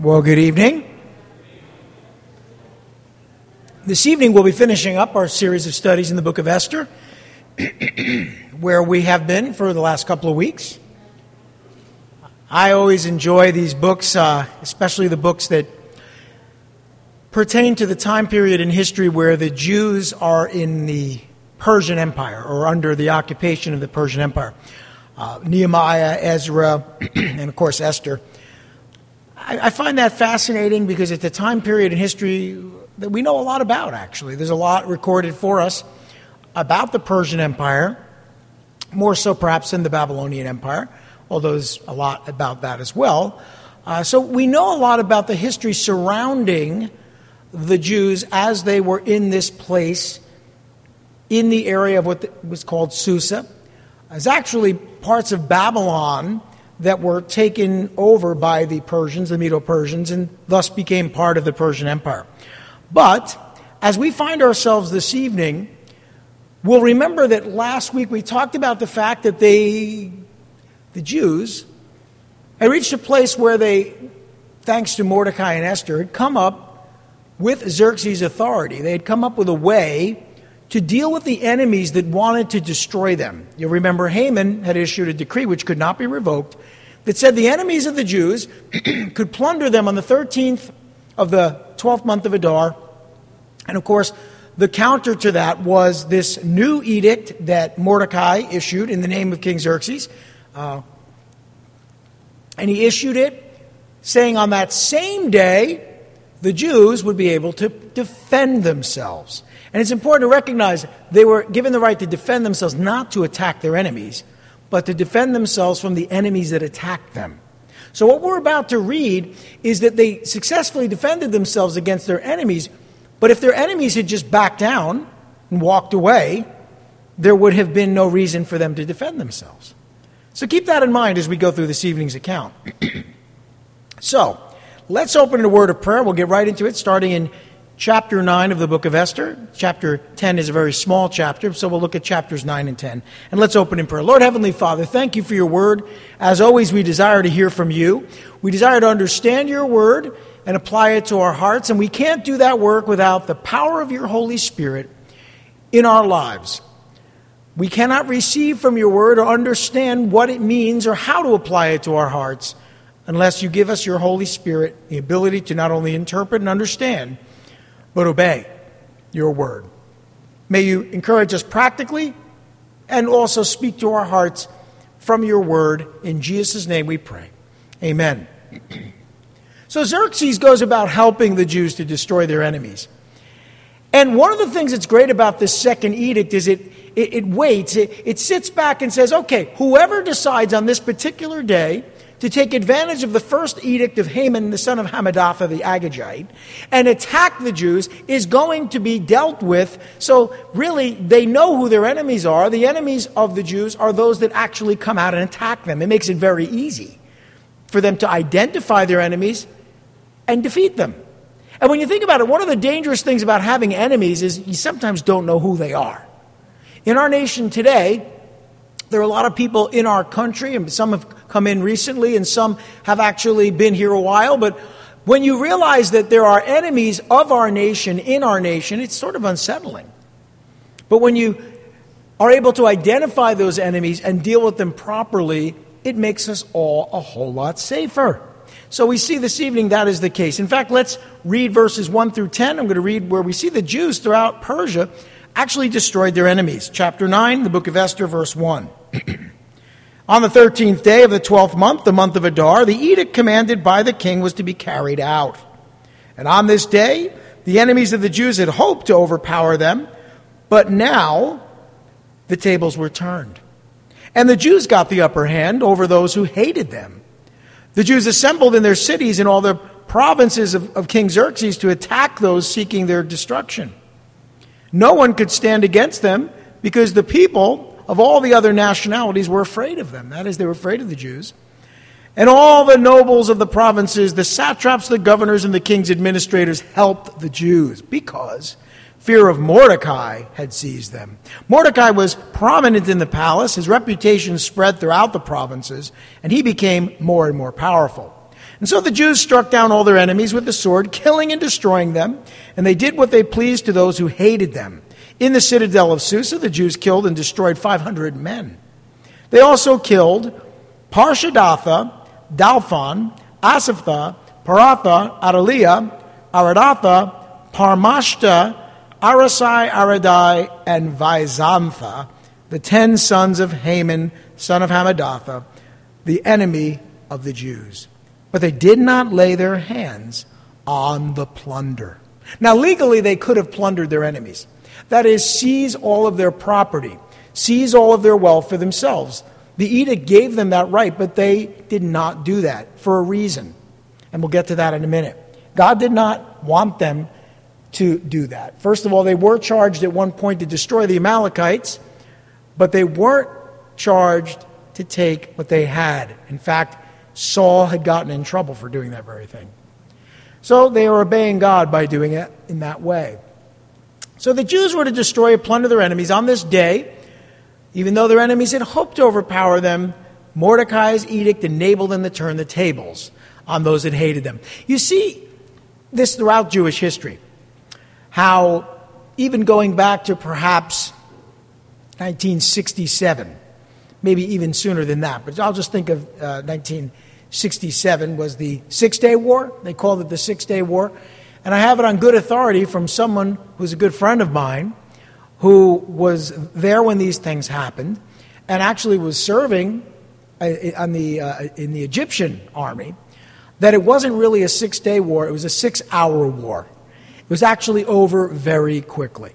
Well, good evening. This evening we'll be finishing up our series of studies in the book of Esther, where we have been for the last couple of weeks. I always enjoy these books, uh, especially the books that pertain to the time period in history where the Jews are in the Persian Empire or under the occupation of the Persian Empire. Uh, Nehemiah, Ezra, and of course Esther. I, I find that fascinating because it's a time period in history that we know a lot about, actually. There's a lot recorded for us about the Persian Empire, more so perhaps than the Babylonian Empire, although there's a lot about that as well. Uh, so we know a lot about the history surrounding the Jews as they were in this place in the area of what was called Susa. It's actually parts of Babylon that were taken over by the Persians, the Medo Persians, and thus became part of the Persian Empire. But as we find ourselves this evening, we'll remember that last week we talked about the fact that they, the Jews, had reached a place where they, thanks to Mordecai and Esther, had come up with Xerxes' authority. They had come up with a way to deal with the enemies that wanted to destroy them. You'll remember Haman had issued a decree which could not be revoked that said the enemies of the Jews could plunder them on the 13th of the 12th month of Adar. And of course, the counter to that was this new edict that Mordecai issued in the name of King Xerxes. Uh, and he issued it saying on that same day, the Jews would be able to defend themselves. And it's important to recognize they were given the right to defend themselves, not to attack their enemies, but to defend themselves from the enemies that attacked them. So, what we're about to read is that they successfully defended themselves against their enemies, but if their enemies had just backed down and walked away, there would have been no reason for them to defend themselves. So, keep that in mind as we go through this evening's account. so, let's open in a word of prayer. We'll get right into it, starting in chapter 9 of the book of Esther. Chapter 10 is a very small chapter, so we'll look at chapters 9 and 10. And let's open in prayer. Lord Heavenly Father, thank you for your word. As always, we desire to hear from you. We desire to understand your word and apply it to our hearts, and we can't do that work without the power of your Holy Spirit in our lives. We cannot receive from your word or understand what it means or how to apply it to our hearts unless you give us your Holy Spirit the ability to not only interpret and understand, but obey your word. May you encourage us practically and also speak to our hearts from your word. In Jesus' name we pray. Amen. so Xerxes goes about helping the Jews to destroy their enemies. And one of the things that's great about this second edict is it, it, it waits, it, it sits back and says, okay, whoever decides on this particular day to take advantage of the first edict of Haman, the son of Hammedatha the Agagite, and attack the Jews is going to be dealt with. So, really, they know who their enemies are. The enemies of the Jews are those that actually come out and attack them. It makes it very easy for them to identify their enemies and defeat them. And when you think about it, one of the dangerous things about having enemies is you sometimes don't know who they are. In our nation today, there are a lot of people in our country, and some have come in recently, and some have actually been here a while. But when you realize that there are enemies of our nation in our nation, it's sort of unsettling. But when you are able to identify those enemies and deal with them properly, it makes us all a whole lot safer. So we see this evening that is the case. In fact, let's read verses 1 through 10. I'm going to read where we see the Jews throughout Persia actually destroyed their enemies. Chapter 9, the book of Esther, verse 1. On the thirteenth day of the twelfth month, the month of Adar, the edict commanded by the king was to be carried out. And on this day, the enemies of the Jews had hoped to overpower them, but now the tables were turned. And the Jews got the upper hand over those who hated them. The Jews assembled in their cities in all the provinces of, of King Xerxes to attack those seeking their destruction. No one could stand against them because the people of all the other nationalities were afraid of them. That is, they were afraid of the Jews. And all the nobles of the provinces, the satraps, the governors, and the king's administrators helped the Jews because fear of Mordecai had seized them. Mordecai was prominent in the palace, his reputation spread throughout the provinces, and he became more and more powerful. And so the Jews struck down all their enemies with the sword, killing and destroying them, and they did what they pleased to those who hated them. In the citadel of Susa, the Jews killed and destroyed 500 men. They also killed Parshadatha, Dalphon, Asaphtha, Paratha, Adaliah, Aradatha, Parmashta, Arasai, Aradai, and Vaizantha, the ten sons of Haman, son of Hammedatha, the enemy of the Jews. But they did not lay their hands on the plunder. Now, legally, they could have plundered their enemies. That is, seize all of their property, seize all of their wealth for themselves. The edict gave them that right, but they did not do that for a reason. And we'll get to that in a minute. God did not want them to do that. First of all, they were charged at one point to destroy the Amalekites, but they weren't charged to take what they had. In fact, Saul had gotten in trouble for doing that very thing. So they were obeying God by doing it in that way. So the Jews were to destroy and plunder their enemies on this day. Even though their enemies had hoped to overpower them, Mordecai's edict enabled them to turn the tables on those that hated them. You see this throughout Jewish history. How, even going back to perhaps 1967, maybe even sooner than that, but I'll just think of uh, 1967 was the Six Day War. They called it the Six Day War. And I have it on good authority from someone who's a good friend of mine who was there when these things happened and actually was serving uh, on the, uh, in the Egyptian army, that it wasn't really a six day war, it was a six hour war. It was actually over very quickly.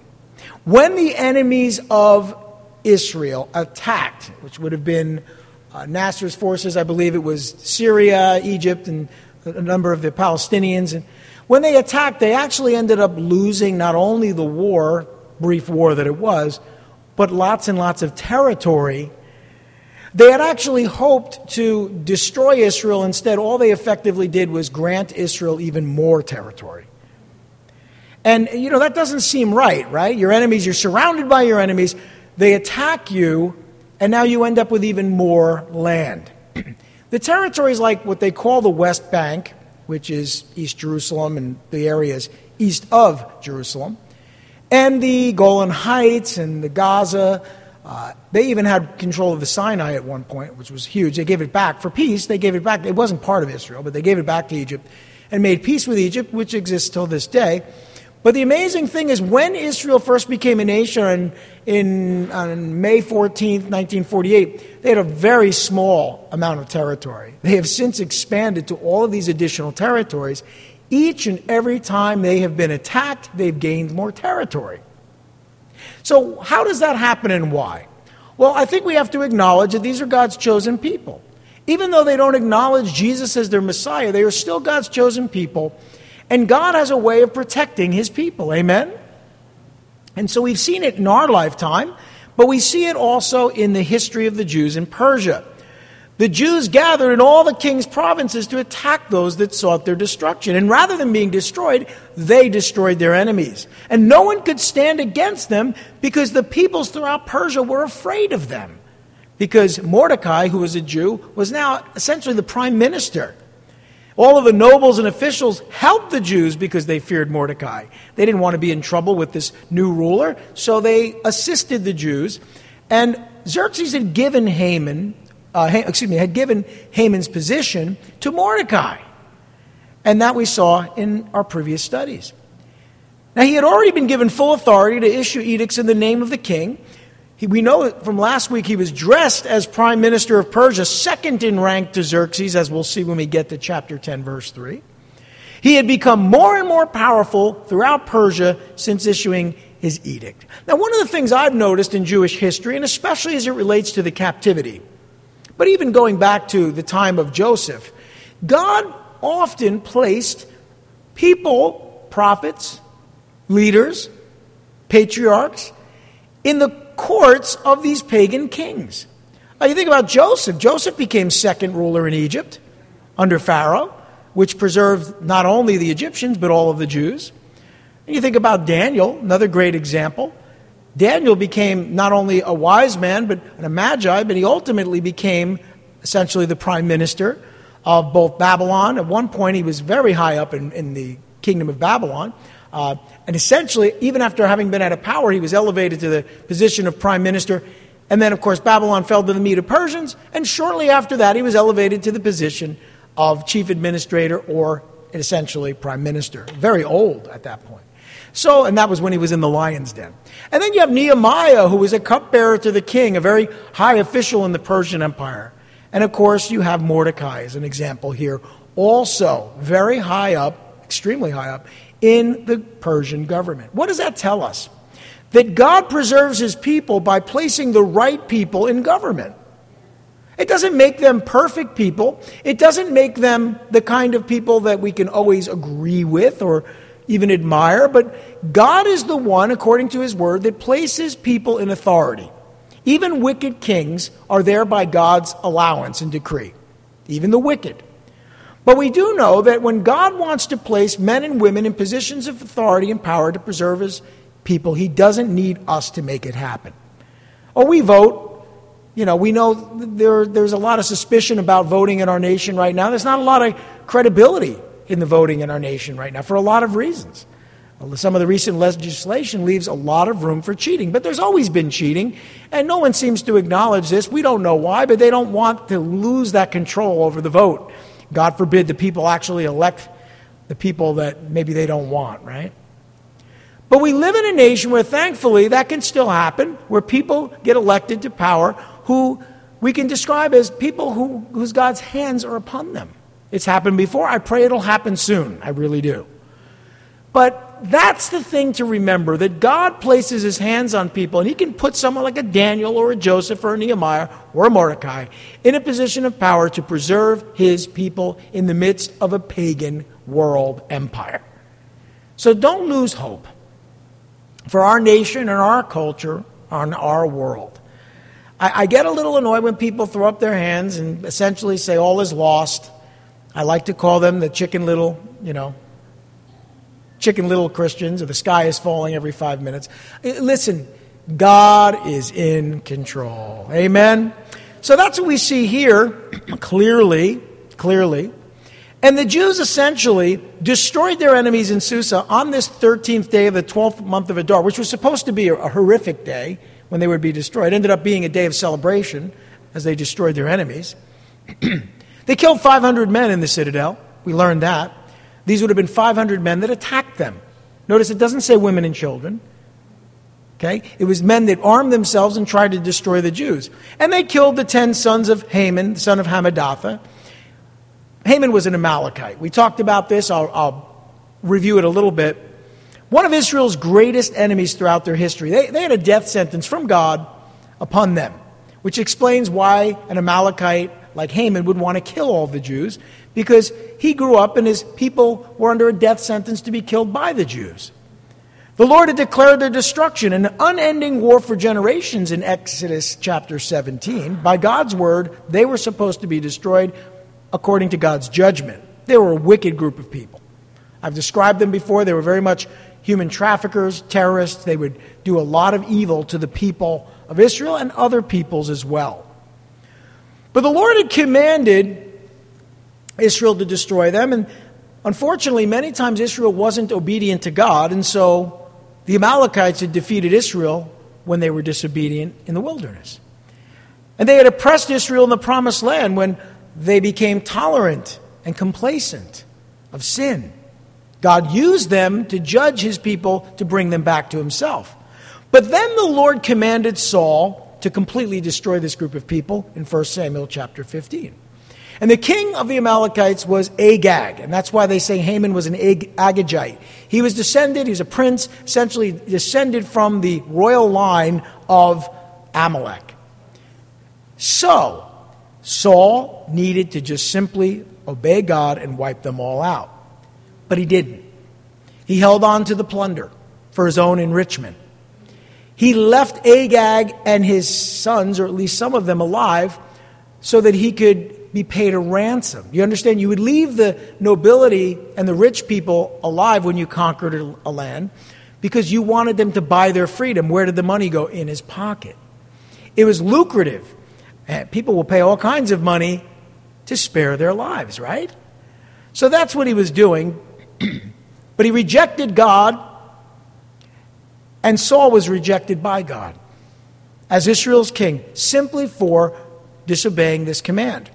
When the enemies of Israel attacked, which would have been uh, Nasser's forces, I believe it was Syria, Egypt, and a number of the Palestinians, and when they attacked, they actually ended up losing not only the war, brief war that it was, but lots and lots of territory. They had actually hoped to destroy Israel. Instead, all they effectively did was grant Israel even more territory. And, you know, that doesn't seem right, right? Your enemies, you're surrounded by your enemies, they attack you, and now you end up with even more land. the territory is like what they call the West Bank, which is East Jerusalem and the areas east of Jerusalem, and the Golan Heights and the Gaza. Uh, they even had control of the Sinai at one point, which was huge. They gave it back for peace. They gave it back. It wasn't part of Israel, but they gave it back to Egypt and made peace with Egypt, which exists till this day. But the amazing thing is, when Israel first became a nation in, on May 14, 1948, they had a very small amount of territory. They have since expanded to all of these additional territories. Each and every time they have been attacked, they've gained more territory. So, how does that happen and why? Well, I think we have to acknowledge that these are God's chosen people. Even though they don't acknowledge Jesus as their Messiah, they are still God's chosen people and God has a way of protecting his people. Amen? And so we've seen it in our lifetime, but we see it also in the history of the Jews in Persia. The Jews gathered in all the king's provinces to attack those that sought their destruction. And rather than being destroyed, they destroyed their enemies. And no one could stand against them because the peoples throughout Persia were afraid of them. Because Mordecai, who was a Jew, was now essentially the prime minister. All of the nobles and officials helped the Jews because they feared Mordecai. They didn't want to be in trouble with this new ruler, so they assisted the Jews. And Xerxes had given Haman, uh, excuse me, had given Haman's position to Mordecai. And that we saw in our previous studies. Now, he had already been given full authority to issue edicts in the name of the king. He, we know from last week he was dressed as prime minister of Persia, second in rank to Xerxes, as we'll see when we get to chapter 10, verse 3. He had become more and more powerful throughout Persia since issuing his edict. Now, one of the things I've noticed in Jewish history, and especially as it relates to the captivity, but even going back to the time of Joseph, God often placed people, prophets, leaders, patriarchs, in the courts of these pagan kings. Now, you think about Joseph. Joseph became second ruler in Egypt under Pharaoh, which preserved not only the Egyptians, but all of the Jews. And you think about Daniel, another great example. Daniel became not only a wise man, but a magi, but he ultimately became essentially the prime minister of both Babylon. At one point, he was very high up in, in the kingdom of Babylon. Uh, and essentially, even after having been out of power, he was elevated to the position of prime minister. And then, of course, Babylon fell to the Medo Persians. And shortly after that, he was elevated to the position of chief administrator or essentially prime minister. Very old at that point. So, and that was when he was in the lion's den. And then you have Nehemiah, who was a cupbearer to the king, a very high official in the Persian Empire. And of course, you have Mordecai as an example here, also very high up, extremely high up, in the Persian government. What does that tell us? That God preserves his people by placing the right people in government. It doesn't make them perfect people. It doesn't make them the kind of people that we can always agree with or even admire, but God is the one, according to his word, that places people in authority. Even wicked kings are there by God's allowance and decree, even the wicked. But we do know that when God wants to place men and women in positions of authority and power to preserve his people, he doesn't need us to make it happen. Or we vote. You know, we know there, there's a lot of suspicion about voting in our nation right now. There's not a lot of credibility in the voting in our nation right now for a lot of reasons. Some of the recent legislation leaves a lot of room for cheating, but there's always been cheating, and no one seems to acknowledge this. We don't know why, but they don't want to lose that control over the vote. God forbid the people actually elect the people that maybe they don't want, right? But we live in a nation where thankfully that can still happen, where people get elected to power who we can describe as people who, whose God's hands are upon them. It's happened before. I pray it'll happen soon. I really do. But that's the thing to remember that God places his hands on people, and he can put someone like a Daniel or a Joseph or a Nehemiah or a Mordecai in a position of power to preserve his people in the midst of a pagan world empire. So don't lose hope for our nation and our culture, and our world. I, I get a little annoyed when people throw up their hands and essentially say all is lost. I like to call them the chicken little, you know, chicken little Christians or the sky is falling every five minutes. Uh, listen, God is in control. Amen? So that's what we see here clearly, clearly. And the Jews essentially destroyed their enemies in Susa on this 13th day of the 12th month of Adar, which was supposed to be a, a horrific day when they would be destroyed. It ended up being a day of celebration as they destroyed their enemies. they killed 500 men in the citadel. We learned that. These would have been 500 men that attacked them. Notice it doesn't say women and children. Okay? It was men that armed themselves and tried to destroy the Jews. And they killed the 10 sons of Haman, the son of Hammedatha. Haman was an Amalekite. We talked about this. I'll, I'll review it a little bit. One of Israel's greatest enemies throughout their history. They, they had a death sentence from God upon them, which explains why an Amalekite like Haman would want to kill all the Jews because he grew up and his people were under a death sentence to be killed by the Jews. The Lord had declared their destruction, an unending war for generations in Exodus chapter 17. By God's word, they were supposed to be destroyed according to God's judgment. They were a wicked group of people. I've described them before. They were very much human traffickers, terrorists. They would do a lot of evil to the people of Israel and other peoples as well. But the Lord had commanded Israel to destroy them. And unfortunately, many times Israel wasn't obedient to God, and so the Amalekites had defeated Israel when they were disobedient in the wilderness. And they had oppressed Israel in the promised land when they became tolerant and complacent of sin. God used them to judge his people to bring them back to himself. But then the Lord commanded Saul to completely destroy this group of people in 1 Samuel chapter 15. And the king of the Amalekites was Agag, and that's why they say Haman was an Agagite. He was descended, he was a prince, essentially descended from the royal line of Amalek. So, Saul needed to just simply obey God and wipe them all out. But he didn't. He held on to the plunder for his own enrichment. He left Agag and his sons, or at least some of them, alive so that he could be paid a ransom. You understand? You would leave the nobility and the rich people alive when you conquered a land because you wanted them to buy their freedom. Where did the money go? In his pocket. It was lucrative. Eh, people will pay all kinds of money to spare their lives, right? So that's what he was doing. but he rejected God, and Saul was rejected by God as Israel's king simply for disobeying this command.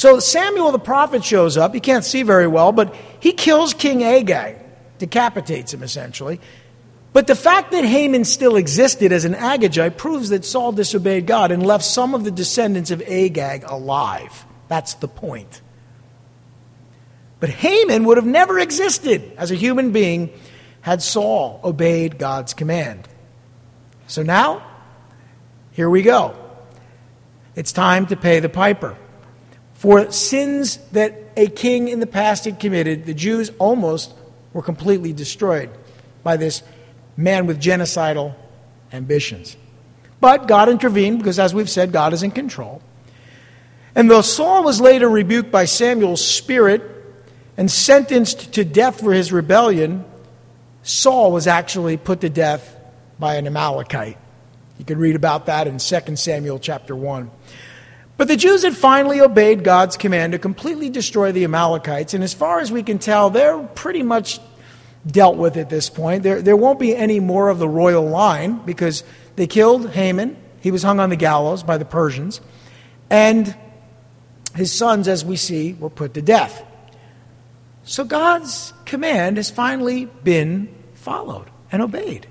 So Samuel the prophet shows up. He can't see very well, but he kills King Agag, decapitates him essentially. But the fact that Haman still existed as an Agagite proves that Saul disobeyed God and left some of the descendants of Agag alive. That's the point. But Haman would have never existed as a human being had Saul obeyed God's command. So now, here we go. It's time to pay the piper. For sins that a king in the past had committed, the Jews almost were completely destroyed by this man with genocidal ambitions. But God intervened because, as we've said, God is in control. And though Saul was later rebuked by Samuel's spirit and sentenced to death for his rebellion, Saul was actually put to death by an Amalekite. You can read about that in 2 Samuel chapter 1. But the Jews had finally obeyed God's command to completely destroy the Amalekites, and as far as we can tell, they're pretty much dealt with at this point. There, there won't be any more of the royal line because they killed Haman. He was hung on the gallows by the Persians. And his sons, as we see, were put to death. So God's command has finally been followed and obeyed.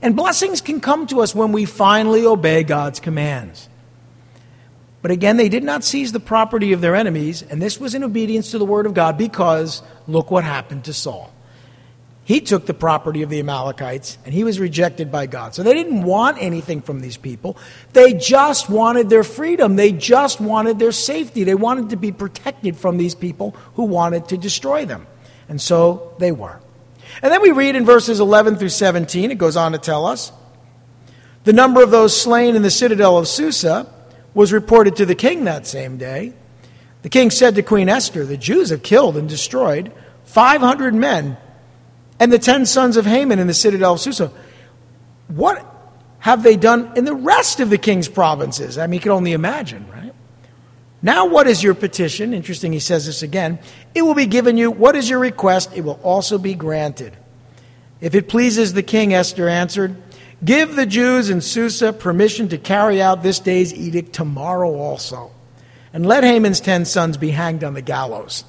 And blessings can come to us when we finally obey God's commands. But again, they did not seize the property of their enemies, and this was in obedience to the word of God because look what happened to Saul. He took the property of the Amalekites and he was rejected by God. So they didn't want anything from these people. They just wanted their freedom. They just wanted their safety. They wanted to be protected from these people who wanted to destroy them. And so they were. And then we read in verses 11 through 17, it goes on to tell us the number of those slain in the citadel of Susa was reported to the king that same day. The king said to Queen Esther, The Jews have killed and destroyed 500 men and the ten sons of Haman in the citadel of Susa. What have they done in the rest of the king's provinces? I mean, you can only imagine, right? Now, what is your petition? Interesting, he says this again. It will be given you. What is your request? It will also be granted. If it pleases the king, Esther answered, give the Jews in Susa permission to carry out this day's edict tomorrow also. And let Haman's ten sons be hanged on the gallows.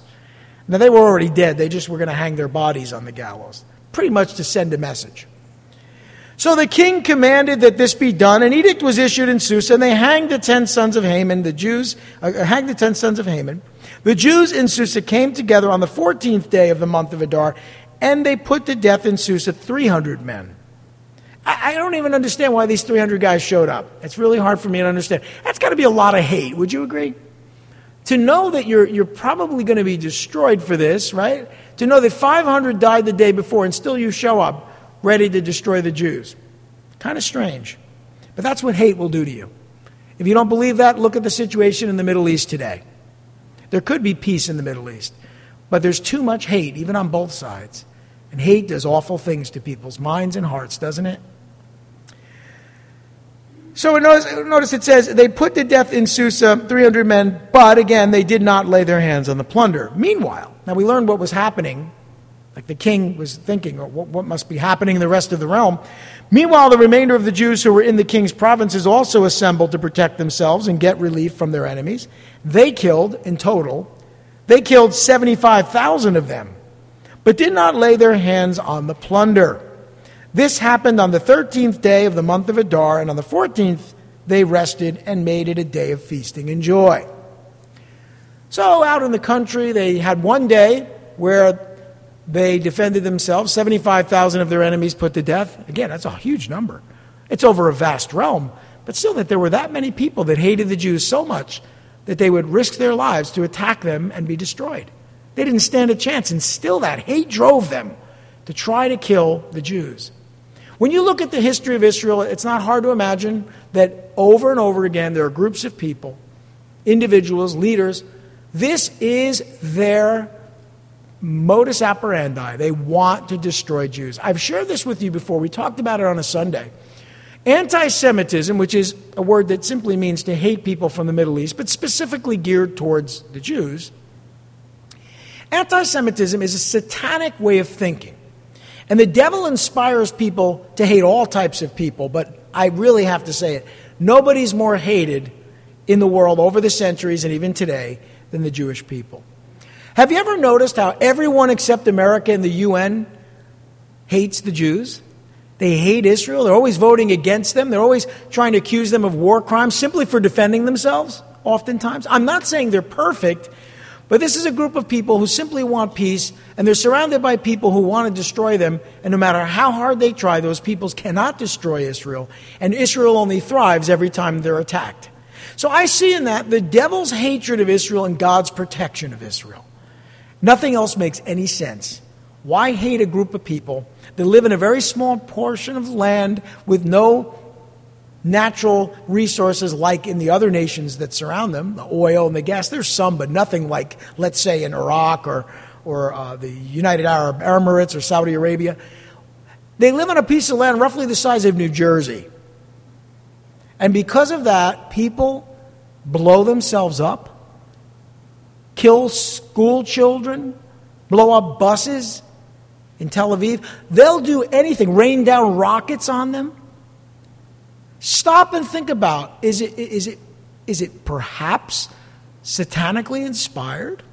Now, they were already dead. They just were going to hang their bodies on the gallows, pretty much to send a message. So the king commanded that this be done. An edict was issued in Susa, and they hanged the ten sons of Haman. The Jews uh, hanged the ten sons of Haman. The Jews in Susa came together on the fourteenth day of the month of Adar, and they put to death in Susa three hundred men. I, don't even understand why these three hundred guys showed up. It's really hard for me to understand. That's got to be a lot of hate. Would you agree? to know that you're, you're probably going to be destroyed for this, right? To know that 500 died the day before and still you show up ready to destroy the Jews. Kind of strange. But that's what hate will do to you. If you don't believe that, look at the situation in the Middle East today. There could be peace in the Middle East, but there's too much hate, even on both sides. And hate does awful things to people's minds and hearts, doesn't it? So notice, notice it says, they put to death in Susa 300 men, but again, they did not lay their hands on the plunder. Meanwhile, now we learned what was happening. Like the king was thinking, oh, what, what must be happening in the rest of the realm. Meanwhile, the remainder of the Jews who were in the king's provinces also assembled to protect themselves and get relief from their enemies. They killed, in total, they killed 75,000 of them, but did not lay their hands on the plunder. This happened on the 13th day of the month of Adar, and on the 14th they rested and made it a day of feasting and joy. So, out in the country, they had one day where they defended themselves, 75,000 of their enemies put to death. Again, that's a huge number. It's over a vast realm, but still, that there were that many people that hated the Jews so much that they would risk their lives to attack them and be destroyed. They didn't stand a chance, and still that hate drove them to try to kill the Jews. When you look at the history of Israel, it's not hard to imagine that over and over again there are groups of people, individuals, leaders. This is their modus operandi. They want to destroy Jews. I've shared this with you before. We talked about it on a Sunday. Anti Semitism, which is a word that simply means to hate people from the Middle East, but specifically geared towards the Jews, anti Semitism is a satanic way of thinking. And the devil inspires people to hate all types of people, but I really have to say it. Nobody's more hated in the world over the centuries and even today than the Jewish people. Have you ever noticed how everyone except America and the UN hates the Jews? They hate Israel. They're always voting against them. They're always trying to accuse them of war crimes simply for defending themselves, oftentimes. I'm not saying they're perfect, but this is a group of people who simply want peace, and they're surrounded by people who want to destroy them. And no matter how hard they try, those peoples cannot destroy Israel. And Israel only thrives every time they're attacked. So I see in that the devil's hatred of Israel and God's protection of Israel. Nothing else makes any sense. Why hate a group of people that live in a very small portion of land with no natural resources like in the other nations that surround them, the oil and the gas. There's some, but nothing like, let's say, in Iraq or, or uh, the United Arab Emirates or Saudi Arabia. They live on a piece of land roughly the size of New Jersey. And because of that, people blow themselves up, kill school children, blow up buses, in Tel Aviv. They'll do anything, rain down rockets on them. Stop and think about is it, is it, is it perhaps satanically inspired?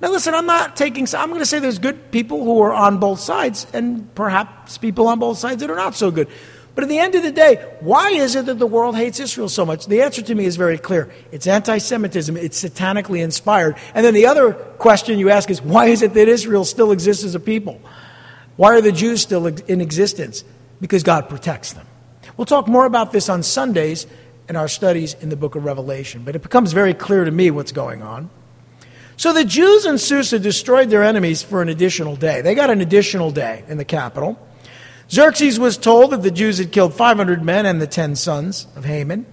Now, listen, I'm not taking, I'm going to say there's good people who are on both sides, and perhaps people on both sides that are not so good. But at the end of the day, why is it that the world hates Israel so much? The answer to me is very clear. It's anti Semitism, it's satanically inspired. And then the other question you ask is why is it that Israel still exists as a people? Why are the Jews still in existence? Because God protects them. We'll talk more about this on Sundays in our studies in the book of Revelation, but it becomes very clear to me what's going on. So the Jews in Susa destroyed their enemies for an additional day. They got an additional day in the capital. Xerxes was told that the Jews had killed 500 men and the 10 sons of Haman.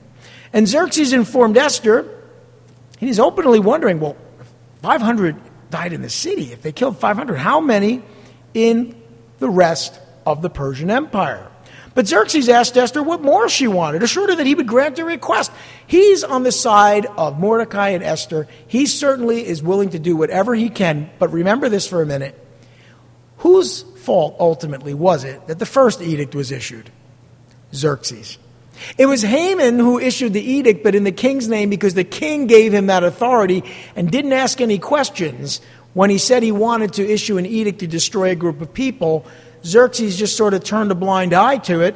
And Xerxes informed Esther, and he's openly wondering, well, 500 died in the city. If they killed 500, how many in the rest of the Persian Empire? But Xerxes asked Esther what more she wanted, assured her that he would grant her request. He's on the side of Mordecai and Esther. He certainly is willing to do whatever he can. But remember this for a minute. Whose fault ultimately was it that the first edict was issued? Xerxes. It was Haman who issued the edict, but in the king's name because the king gave him that authority and didn't ask any questions when he said he wanted to issue an edict to destroy a group of people. Xerxes just sort of turned a blind eye to it.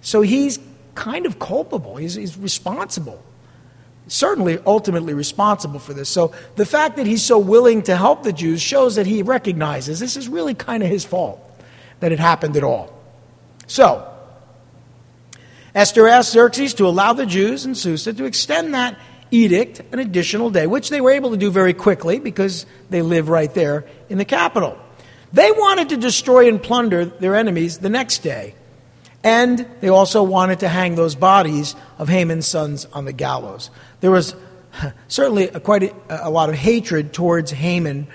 So he's kind of culpable, he's, he's responsible certainly ultimately responsible for this. So the fact that he's so willing to help the Jews shows that he recognizes this is really kind of his fault that it happened at all. So, Esther asked Xerxes to allow the Jews in Susa to extend that edict an additional day, which they were able to do very quickly because they live right there in the capital. They wanted to destroy and plunder their enemies the next day. And they also wanted to hang those bodies of Haman's sons on the gallows. There was certainly a, quite a, a lot of hatred towards Haman.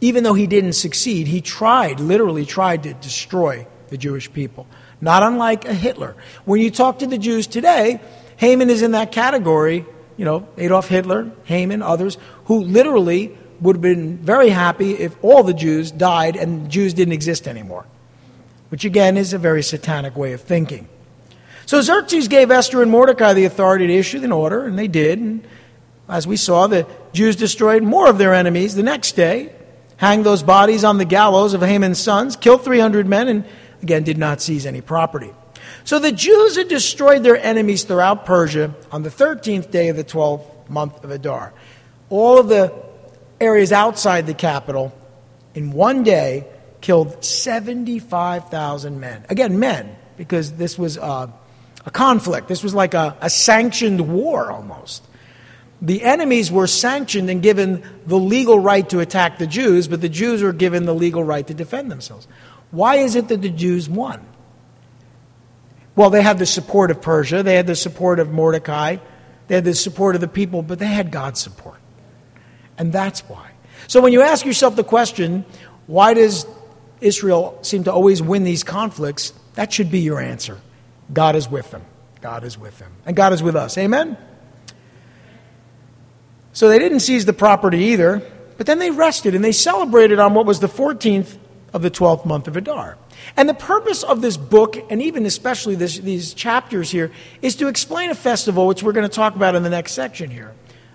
Even though he didn't succeed, he tried, literally tried to destroy the Jewish people. Not unlike a Hitler. When you talk to the Jews today, Haman is in that category, you know, Adolf Hitler, Haman, others, who literally would have been very happy if all the Jews died and Jews didn't exist anymore which again is a very satanic way of thinking. So Xerxes gave Esther and Mordecai the authority to issue an order, and they did. And as we saw, the Jews destroyed more of their enemies the next day, hanged those bodies on the gallows of Haman's sons, killed 300 men, and again did not seize any property. So the Jews had destroyed their enemies throughout Persia on the 13th day of the 12th month of Adar. All of the areas outside the capital, in one day, killed 75,000 men. Again, men, because this was a, a conflict. This was like a, a sanctioned war almost. The enemies were sanctioned and given the legal right to attack the Jews, but the Jews were given the legal right to defend themselves. Why is it that the Jews won? Well, they had the support of Persia, they had the support of Mordecai, they had the support of the people, but they had God's support. And that's why. So when you ask yourself the question, why does Israel seem to always win these conflicts, that should be your answer. God is with them. God is with them. And God is with us. Amen? So they didn't seize the property either, but then they rested and they celebrated on what was the 14th of the 12th month of Adar. And the purpose of this book, and even especially this, these chapters here, is to explain a festival which we're going to talk about in the next section here.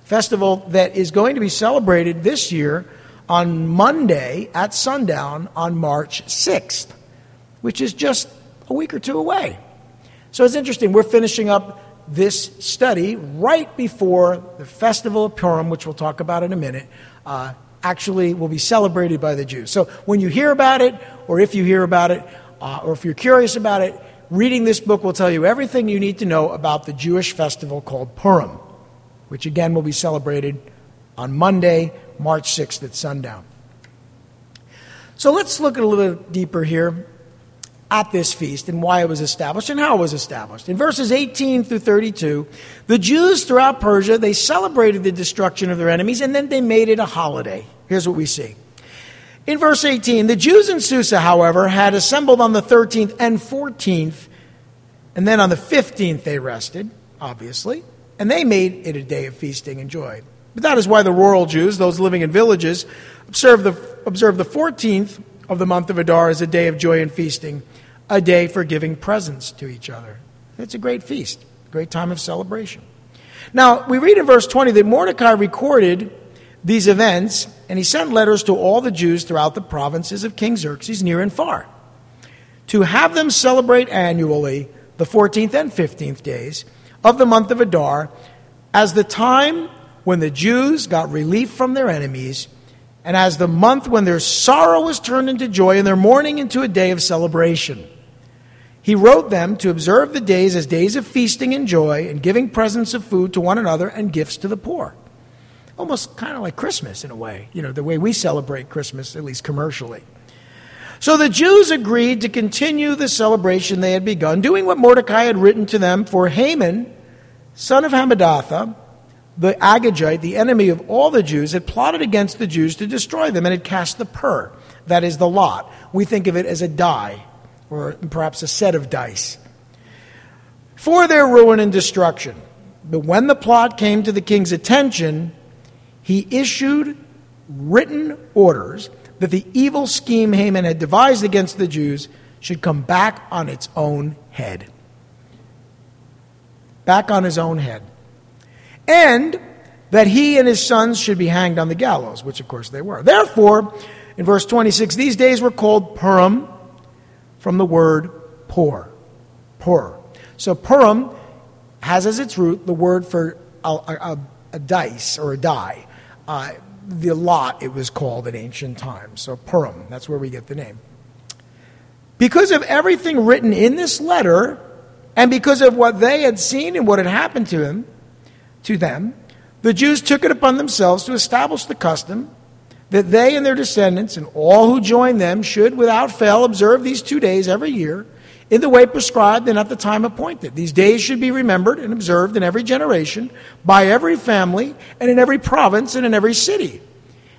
Festival that is going to be celebrated this year on Monday at sundown on March 6th, which is just a week or two away. So it's interesting. We're finishing up this study right before the festival of Purim, which we'll talk about in a minute, uh, actually will be celebrated by the Jews. So when you hear about it, or if you hear about it, uh, or if you're curious about it, reading this book will tell you everything you need to know about the Jewish festival called Purim, which again will be celebrated on Monday, March 6th at sundown. So let's look a little deeper here at this feast and why it was established and how it was established. In verses 18 through 32, the Jews throughout Persia, they celebrated the destruction of their enemies and then they made it a holiday. Here's what we see. In verse 18, the Jews in Susa, however, had assembled on the 13th and 14th, and then on the 15th they rested, obviously, and they made it a day of feasting and joy. But that is why the rural Jews, those living in villages, observe the, observe the 14th of the month of Adar as a day of joy and feasting a day for giving presents to each other. It's a great feast, a great time of celebration. Now, we read in verse 20 that Mordecai recorded these events, and he sent letters to all the Jews throughout the provinces of King Xerxes, near and far, to have them celebrate annually the 14th and 15th days of the month of Adar as the time when the Jews got relief from their enemies and as the month when their sorrow was turned into joy and their mourning into a day of celebration. He wrote them to observe the days as days of feasting and joy and giving presents of food to one another and gifts to the poor. Almost kind of like Christmas in a way, you know, the way we celebrate Christmas, at least commercially. So the Jews agreed to continue the celebration they had begun, doing what Mordecai had written to them, for Haman, son of Hammedatha, the Agagite, the enemy of all the Jews, had plotted against the Jews to destroy them and had cast the pur, that is the lot. We think of it as a die or perhaps a set of dice, for their ruin and destruction. But when the plot came to the king's attention, he issued written orders that the evil scheme Haman had devised against the Jews should come back on its own head. Back on his own head. And that he and his sons should be hanged on the gallows, which of course they were. Therefore, in verse 26, these days were called Purim from the word pur. Pur. So Purim has as its root the word for a, a, a dice or a die. Uh, the lot, it was called in ancient times. So Purim, that's where we get the name. Because of everything written in this letter, and because of what they had seen and what had happened to him, to them, the Jews took it upon themselves to establish the custom that they and their descendants and all who join them should, without fail, observe these two days every year in the way prescribed and at the time appointed. These days should be remembered and observed in every generation, by every family, and in every province and in every city.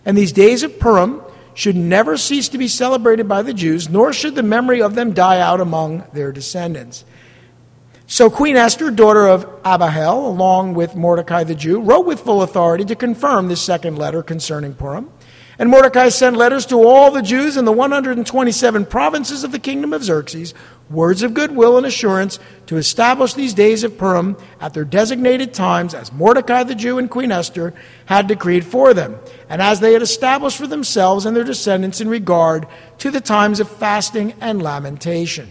And these days of Purim should never cease to be celebrated by the Jews, nor should the memory of them die out among their descendants. So Queen Esther, daughter of Abihail, along with Mordecai the Jew, wrote with full authority to confirm this second letter concerning Purim. And Mordecai sent letters to all the Jews in the 127 provinces of the kingdom of Xerxes, words of goodwill and assurance to establish these days of Purim at their designated times, as Mordecai the Jew and Queen Esther had decreed for them, and as they had established for themselves and their descendants in regard to the times of fasting and lamentation.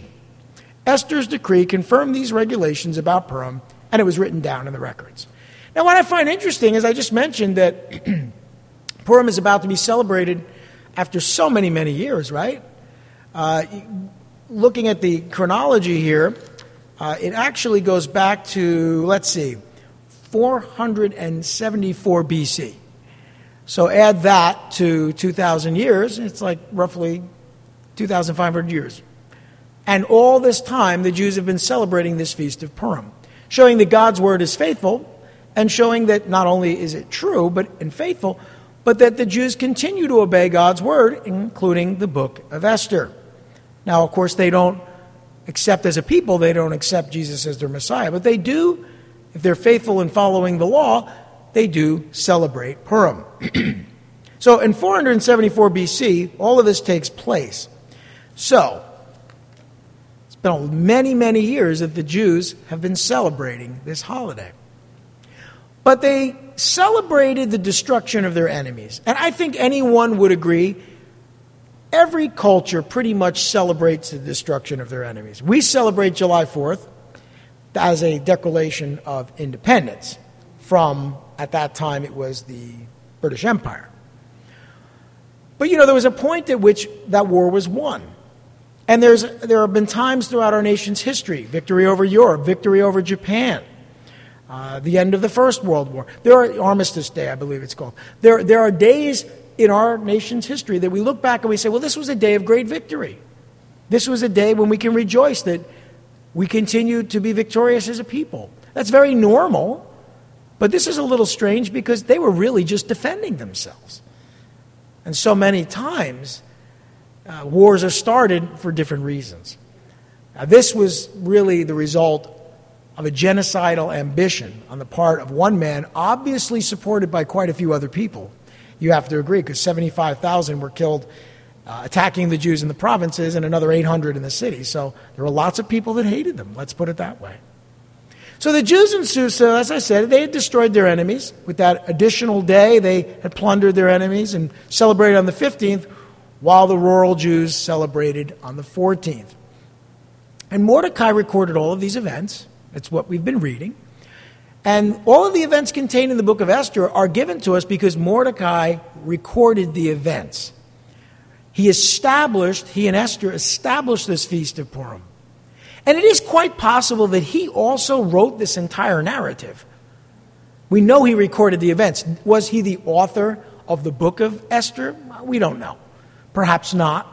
Esther's decree confirmed these regulations about Purim, and it was written down in the records. Now, what I find interesting is I just mentioned that. Purim is about to be celebrated after so many, many years, right? Uh, looking at the chronology here, uh, it actually goes back to, let's see, 474 BC. So add that to 2,000 years, it's like roughly 2,500 years. And all this time, the Jews have been celebrating this feast of Purim, showing that God's word is faithful and showing that not only is it true, but and faithful, but that the Jews continue to obey God's word, including the book of Esther. Now, of course, they don't accept as a people, they don't accept Jesus as their Messiah. But they do, if they're faithful in following the law, they do celebrate Purim. so in 474 BC, all of this takes place. So, it's been many, many years that the Jews have been celebrating this holiday. But they celebrated the destruction of their enemies. And I think anyone would agree every culture pretty much celebrates the destruction of their enemies. We celebrate July 4th as a declaration of independence from, at that time, it was the British Empire. But you know, there was a point at which that war was won. And there's, there have been times throughout our nation's history victory over Europe, victory over Japan, uh, the end of the First World War. There are Armistice Day, I believe it's called. There, there are days in our nation's history that we look back and we say, well, this was a day of great victory. This was a day when we can rejoice that we continue to be victorious as a people. That's very normal, but this is a little strange because they were really just defending themselves. And so many times, uh, wars are started for different reasons. Now, this was really the result of a genocidal ambition on the part of one man, obviously supported by quite a few other people. You have to agree, because 75,000 were killed uh, attacking the Jews in the provinces and another 800 in the city. So there were lots of people that hated them, let's put it that way. So the Jews in Susa, as I said, they had destroyed their enemies. With that additional day, they had plundered their enemies and celebrated on the 15th, while the rural Jews celebrated on the 14th. And Mordecai recorded all of these events. It's what we've been reading. And all of the events contained in the book of Esther are given to us because Mordecai recorded the events. He established, he and Esther established this feast of Purim. And it is quite possible that he also wrote this entire narrative. We know he recorded the events. Was he the author of the book of Esther? We don't know. Perhaps not.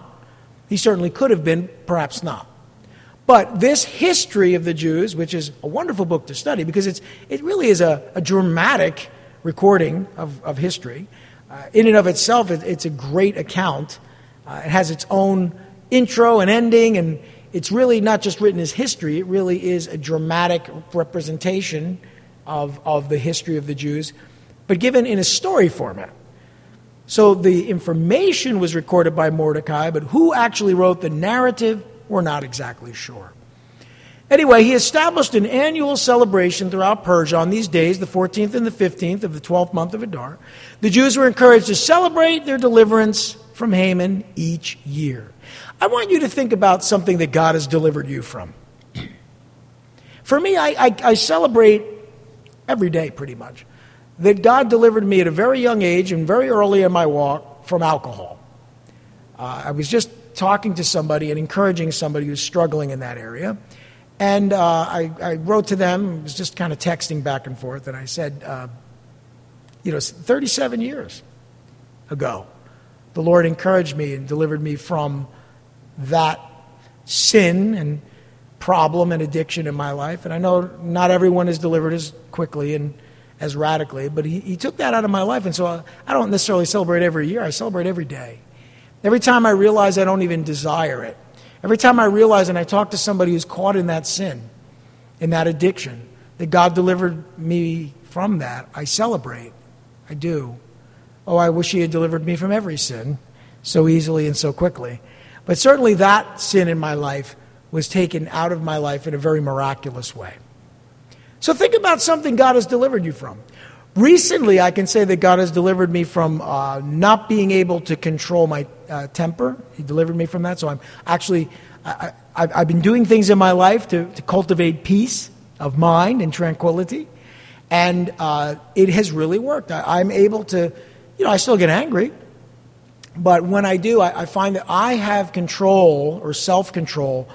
He certainly could have been, perhaps not. But this history of the Jews, which is a wonderful book to study because it's, it really is a, a dramatic recording of, of history. Uh, in and of itself, it, it's a great account. Uh, it has its own intro and ending, and it's really not just written as history, it really is a dramatic representation of, of the history of the Jews, but given in a story format. So the information was recorded by Mordecai, but who actually wrote the narrative we're not exactly sure. Anyway, he established an annual celebration throughout Persia on these days, the 14th and the 15th of the 12th month of Adar. The Jews were encouraged to celebrate their deliverance from Haman each year. I want you to think about something that God has delivered you from. For me, I, I, I celebrate every day pretty much that God delivered me at a very young age and very early in my walk from alcohol. Uh, I was just talking to somebody and encouraging somebody who's struggling in that area. And uh, I, I, wrote to them, was just kind of texting back and forth, and I said, uh, you know, 37 years ago, the Lord encouraged me and delivered me from that sin and problem and addiction in my life. And I know not everyone is delivered as quickly and as radically, but he, he took that out of my life. And so I, I don't necessarily celebrate every year, I celebrate every day. Every time I realize I don't even desire it, every time I realize and I talk to somebody who's caught in that sin, in that addiction, that God delivered me from that, I celebrate. I do. Oh, I wish He had delivered me from every sin so easily and so quickly. But certainly that sin in my life was taken out of my life in a very miraculous way. So think about something God has delivered you from. Recently, I can say that God has delivered me from uh, not being able to control my uh, temper. He delivered me from that. So I'm actually, I, have been doing things in my life to, to, cultivate peace of mind and tranquility. And uh, it has really worked. I, am able to, you know, I still get angry. But when I do, I, I find that I have control or self control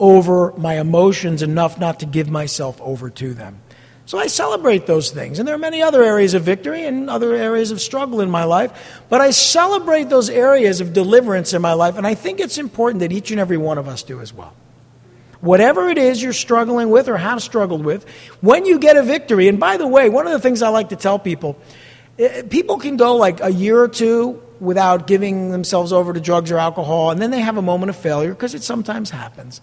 over my emotions enough not to give myself over to them. So I celebrate those things. And there are many other areas of victory and other areas of struggle in my life. But I celebrate those areas of deliverance in my life. And I think it's important that each and every one of us do as well. Whatever it is you're struggling with or have struggled with, when you get a victory, and by the way, one of the things I like to tell people eh, people can go like a year or two without giving themselves over to drugs or alcohol, and then they have a moment of failure because it sometimes happens.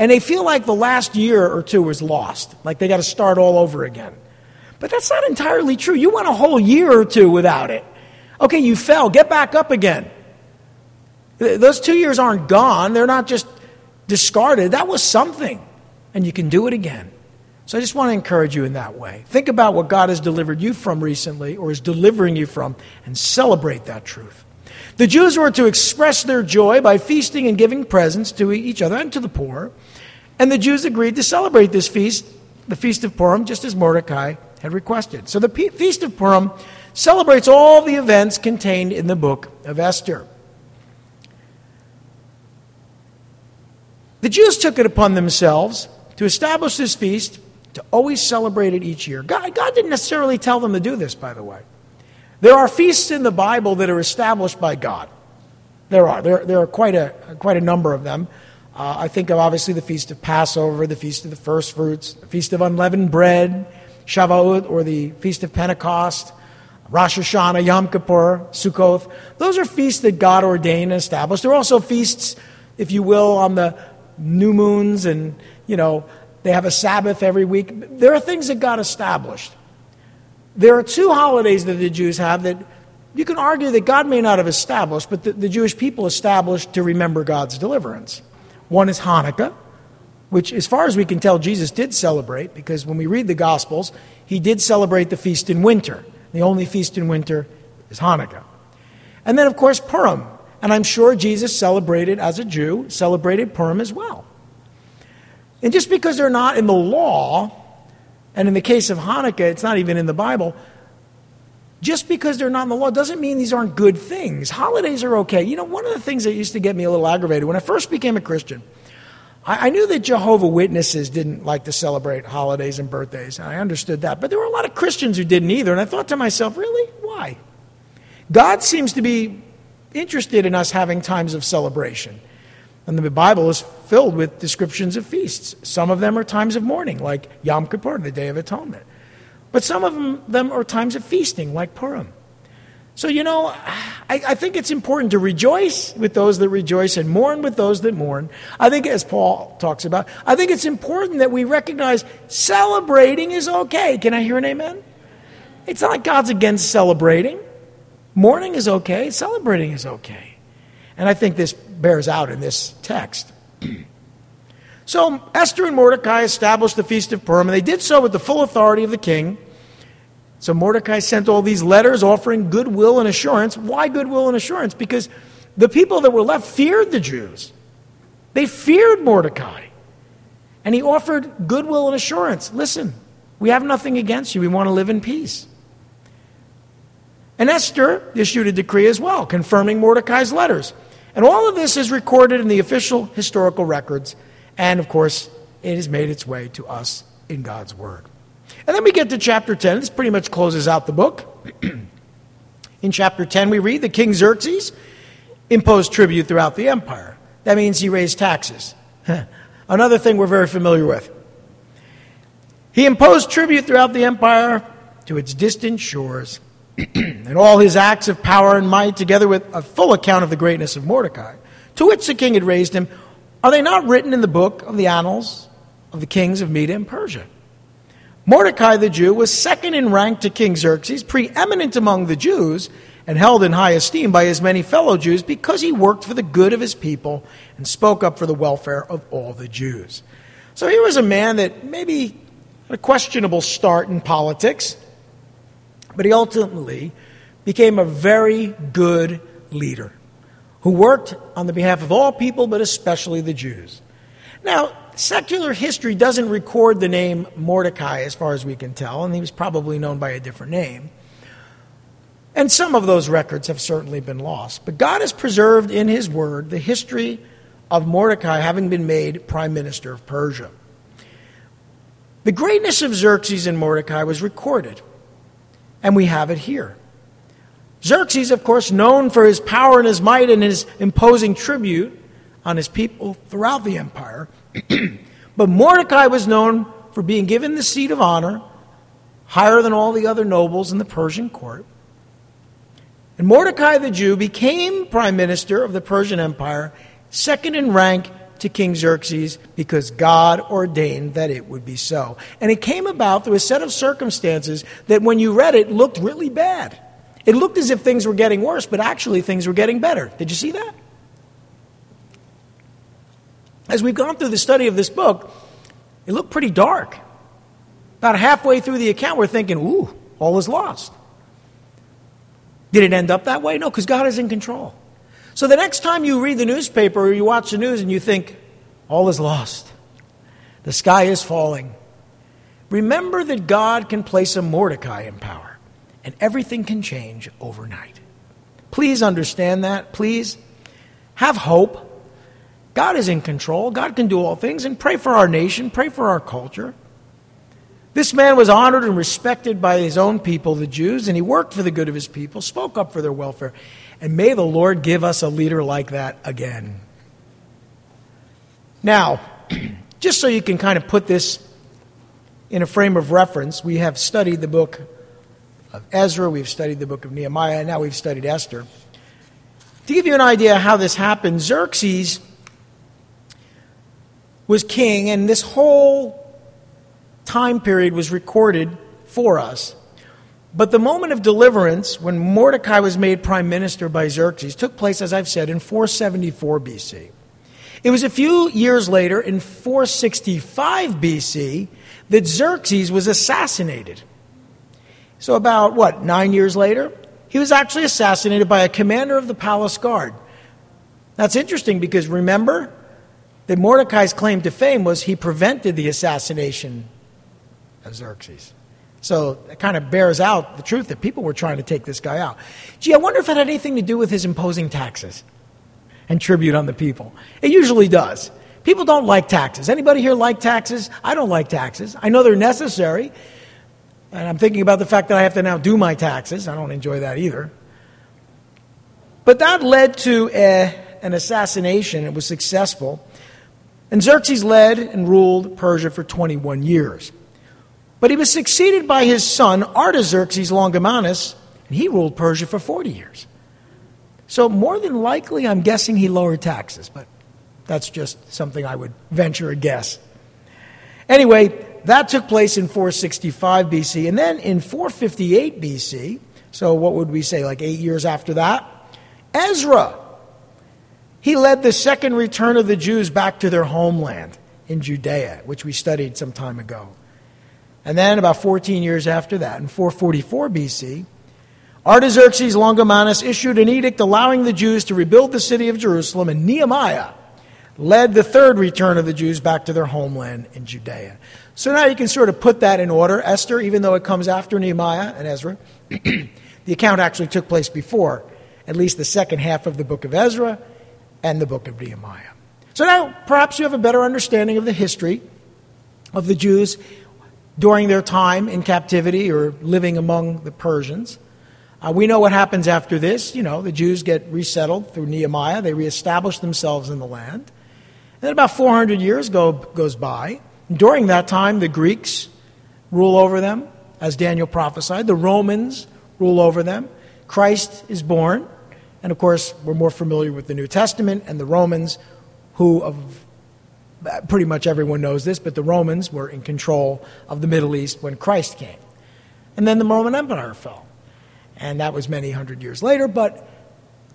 And they feel like the last year or two was lost, like they got to start all over again. But that's not entirely true. You went a whole year or two without it. Okay, you fell, get back up again. Those two years aren't gone, they're not just discarded. That was something, and you can do it again. So I just want to encourage you in that way. Think about what God has delivered you from recently or is delivering you from and celebrate that truth. The Jews were to express their joy by feasting and giving presents to each other and to the poor. And the Jews agreed to celebrate this feast, the Feast of Purim, just as Mordecai had requested. So the Feast of Purim celebrates all the events contained in the book of Esther. The Jews took it upon themselves to establish this feast to always celebrate it each year. God, God didn't necessarily tell them to do this, by the way. There are feasts in the Bible that are established by God. There are. There, there are quite a, quite a number of them. Uh, I think of obviously the Feast of Passover, the Feast of the First Fruits, the Feast of Unleavened Bread, Shavuot, or the Feast of Pentecost, Rosh Hashanah, Yom Kippur, Sukkoth. Those are feasts that God ordained and established. There are also feasts, if you will, on the new moons and, you know, they have a Sabbath every week. There are things that God established. There are two holidays that the Jews have that you can argue that God may not have established, but the, the Jewish people established to remember God's deliverance. One is Hanukkah, which, as far as we can tell, Jesus did celebrate, because when we read the Gospels, he did celebrate the feast in winter. The only feast in winter is Hanukkah. And then, of course, Purim. And I'm sure Jesus celebrated, as a Jew, celebrated Purim as well. And just because they're not in the law, and in the case of Hanukkah, it's not even in the Bible, just because they're not in the law doesn't mean these aren't good things. Holidays are okay. You know, one of the things that used to get me a little aggravated when I first became a Christian, I, I knew that Jehovah Witnesses didn't like to celebrate holidays and birthdays, and I understood that. But there were a lot of Christians who didn't either, and I thought to myself, really? Why? God seems to be interested in us having times of celebration. And the Bible is filled with descriptions of feasts. Some of them are times of mourning, like Yom Kippur, the Day of Atonement. But some of them, are times of feasting, like Purim. So, you know, I, I, think it's important to rejoice with those that rejoice and mourn with those that mourn. I think, as Paul talks about, I think it's important that we recognize celebrating is okay. Can I hear an amen? It's not like God's against celebrating. Mourning is okay, celebrating is okay. And I think this bears out in this text. so Esther and Mordecai established the Feast of Purim, and they did so with the full authority of the king. So Mordecai sent all these letters offering goodwill and assurance. Why goodwill and assurance? Because the people that were left feared the Jews. They feared Mordecai. And he offered goodwill and assurance. Listen, we have nothing against you. We want to live in peace. And Esther issued a decree as well, confirming Mordecai's letters. And all of this is recorded in the official historical records, and of course, it has made its way to us in God's Word. And then we get to chapter 10. This pretty much closes out the book. in chapter 10, we read that King Xerxes imposed tribute throughout the empire. That means he raised taxes. Another thing we're very familiar with. He imposed tribute throughout the empire to its distant shores and all his acts of power and might, together with a full account of the greatness of Mordecai, to which the king had raised him, are they not written in the book of the annals of the kings of Media and Persia? Mordecai the Jew was second in rank to King Xerxes, preeminent among the Jews, and held in high esteem by his many fellow Jews because he worked for the good of his people and spoke up for the welfare of all the Jews. So here was a man that maybe had a questionable start in politics, but he ultimately became a very good leader who worked on the behalf of all people, but especially the Jews. Now, secular history doesn't record the name Mordecai as far as we can tell, and he was probably known by a different name. And some of those records have certainly been lost. But God has preserved in His Word the history of Mordecai having been made prime minister of Persia. The greatness of Xerxes and Mordecai was recorded and we have it here. Xerxes, of course, known for his power and his might and his imposing tribute on his people throughout the empire. but Mordecai was known for being given the seat of honor, higher than all the other nobles in the Persian court. And Mordecai the Jew became prime minister of the Persian Empire, second in rank to King Xerxes because God ordained that it would be so. And it came about through a set of circumstances that when you read it looked really bad. It looked as if things were getting worse, but actually things were getting better. Did you see that? As we've gone through the study of this book, it looked pretty dark. About halfway through the account, we're thinking, ooh, all is lost. Did it end up that way? No, because God is in control. So the next time you read the newspaper or you watch the news and you think, all is lost, the sky is falling, remember that God can place a Mordecai in power and everything can change overnight. Please understand that. Please have hope. God is in control. God can do all things. And pray for our nation, pray for our culture. This man was honored and respected by his own people, the Jews, and he worked for the good of his people, spoke up for their welfare. And may the Lord give us a leader like that again. Now, just so you can kind of put this in a frame of reference, we have studied the book of Ezra, we've studied the book of Nehemiah, and now we've studied Esther. To give you an idea how this happened, Xerxes was king, and this whole time period was recorded for us. But the moment of deliverance, when Mordecai was made prime minister by Xerxes, took place, as I've said, in 474 BC. It was a few years later, in 465 BC, that Xerxes was assassinated. So, about what, nine years later? He was actually assassinated by a commander of the palace guard. That's interesting because remember that Mordecai's claim to fame was he prevented the assassination of Xerxes. So it kind of bears out the truth that people were trying to take this guy out. Gee, I wonder if it had anything to do with his imposing taxes and tribute on the people. It usually does. People don't like taxes. Anybody here like taxes? I don't like taxes. I know they're necessary. And I'm thinking about the fact that I have to now do my taxes. I don't enjoy that either. But that led to a, an assassination. It was successful. And Xerxes led and ruled Persia for 21 years. But he was succeeded by his son, Artaxerxes Longimanus, and he ruled Persia for 40 years. So, more than likely, I'm guessing he lowered taxes, but that's just something I would venture a guess. Anyway, that took place in 465 BC. And then in 458 BC, so what would we say, like eight years after that? Ezra. He led the second return of the Jews back to their homeland in Judea, which we studied some time ago. And then, about 14 years after that, in 444 BC, Artaxerxes Longimanus issued an edict allowing the Jews to rebuild the city of Jerusalem, and Nehemiah led the third return of the Jews back to their homeland in Judea. So now you can sort of put that in order. Esther, even though it comes after Nehemiah and Ezra, the account actually took place before at least the second half of the book of Ezra and the book of Nehemiah. So now perhaps you have a better understanding of the history of the Jews during their time in captivity or living among the Persians. Uh, we know what happens after this. You know, the Jews get resettled through Nehemiah, they reestablish themselves in the land. And then about 400 years go, goes by. During that time, the Greeks rule over them, as Daniel prophesied. The Romans rule over them. Christ is born. And of course, we're more familiar with the New Testament and the Romans, who, of pretty much everyone knows this, but the Romans were in control of the Middle East when Christ came. And then the Roman Empire fell. And that was many hundred years later, but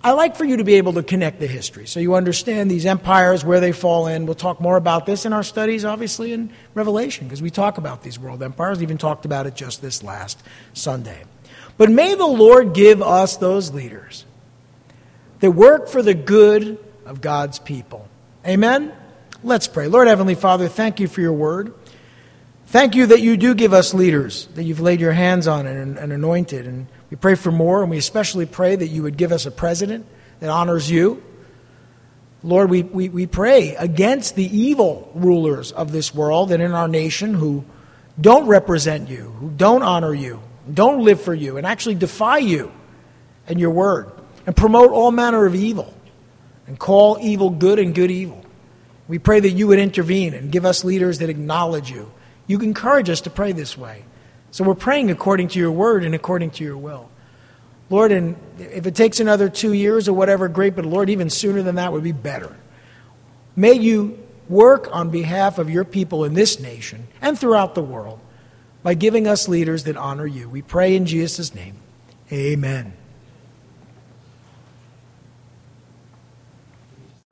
I like for you to be able to connect the history so you understand these empires, where they fall in. We'll talk more about this in our studies, obviously, in Revelation, because we talk about these world empires, even talked about it just this last Sunday. But may the Lord give us those leaders that work for the good of God's people. Amen? Let's pray. Lord Heavenly Father, thank you for your word. Thank you that you do give us leaders, that you've laid your hands on and, and anointed. And we pray for more, and we especially pray that you would give us a president that honors you. Lord, we, we, we pray against the evil rulers of this world and in our nation who don't represent you, who don't honor you, don't live for you, and actually defy you and your word, and promote all manner of evil, and call evil good and good evil. We pray that you would intervene and give us leaders that acknowledge you. You encourage us to pray this way. So we're praying according to your word and according to your will. Lord, and if it takes another two years or whatever, great, but Lord, even sooner than that would be better. May you work on behalf of your people in this nation and throughout the world by giving us leaders that honor you. We pray in Jesus' name. Amen.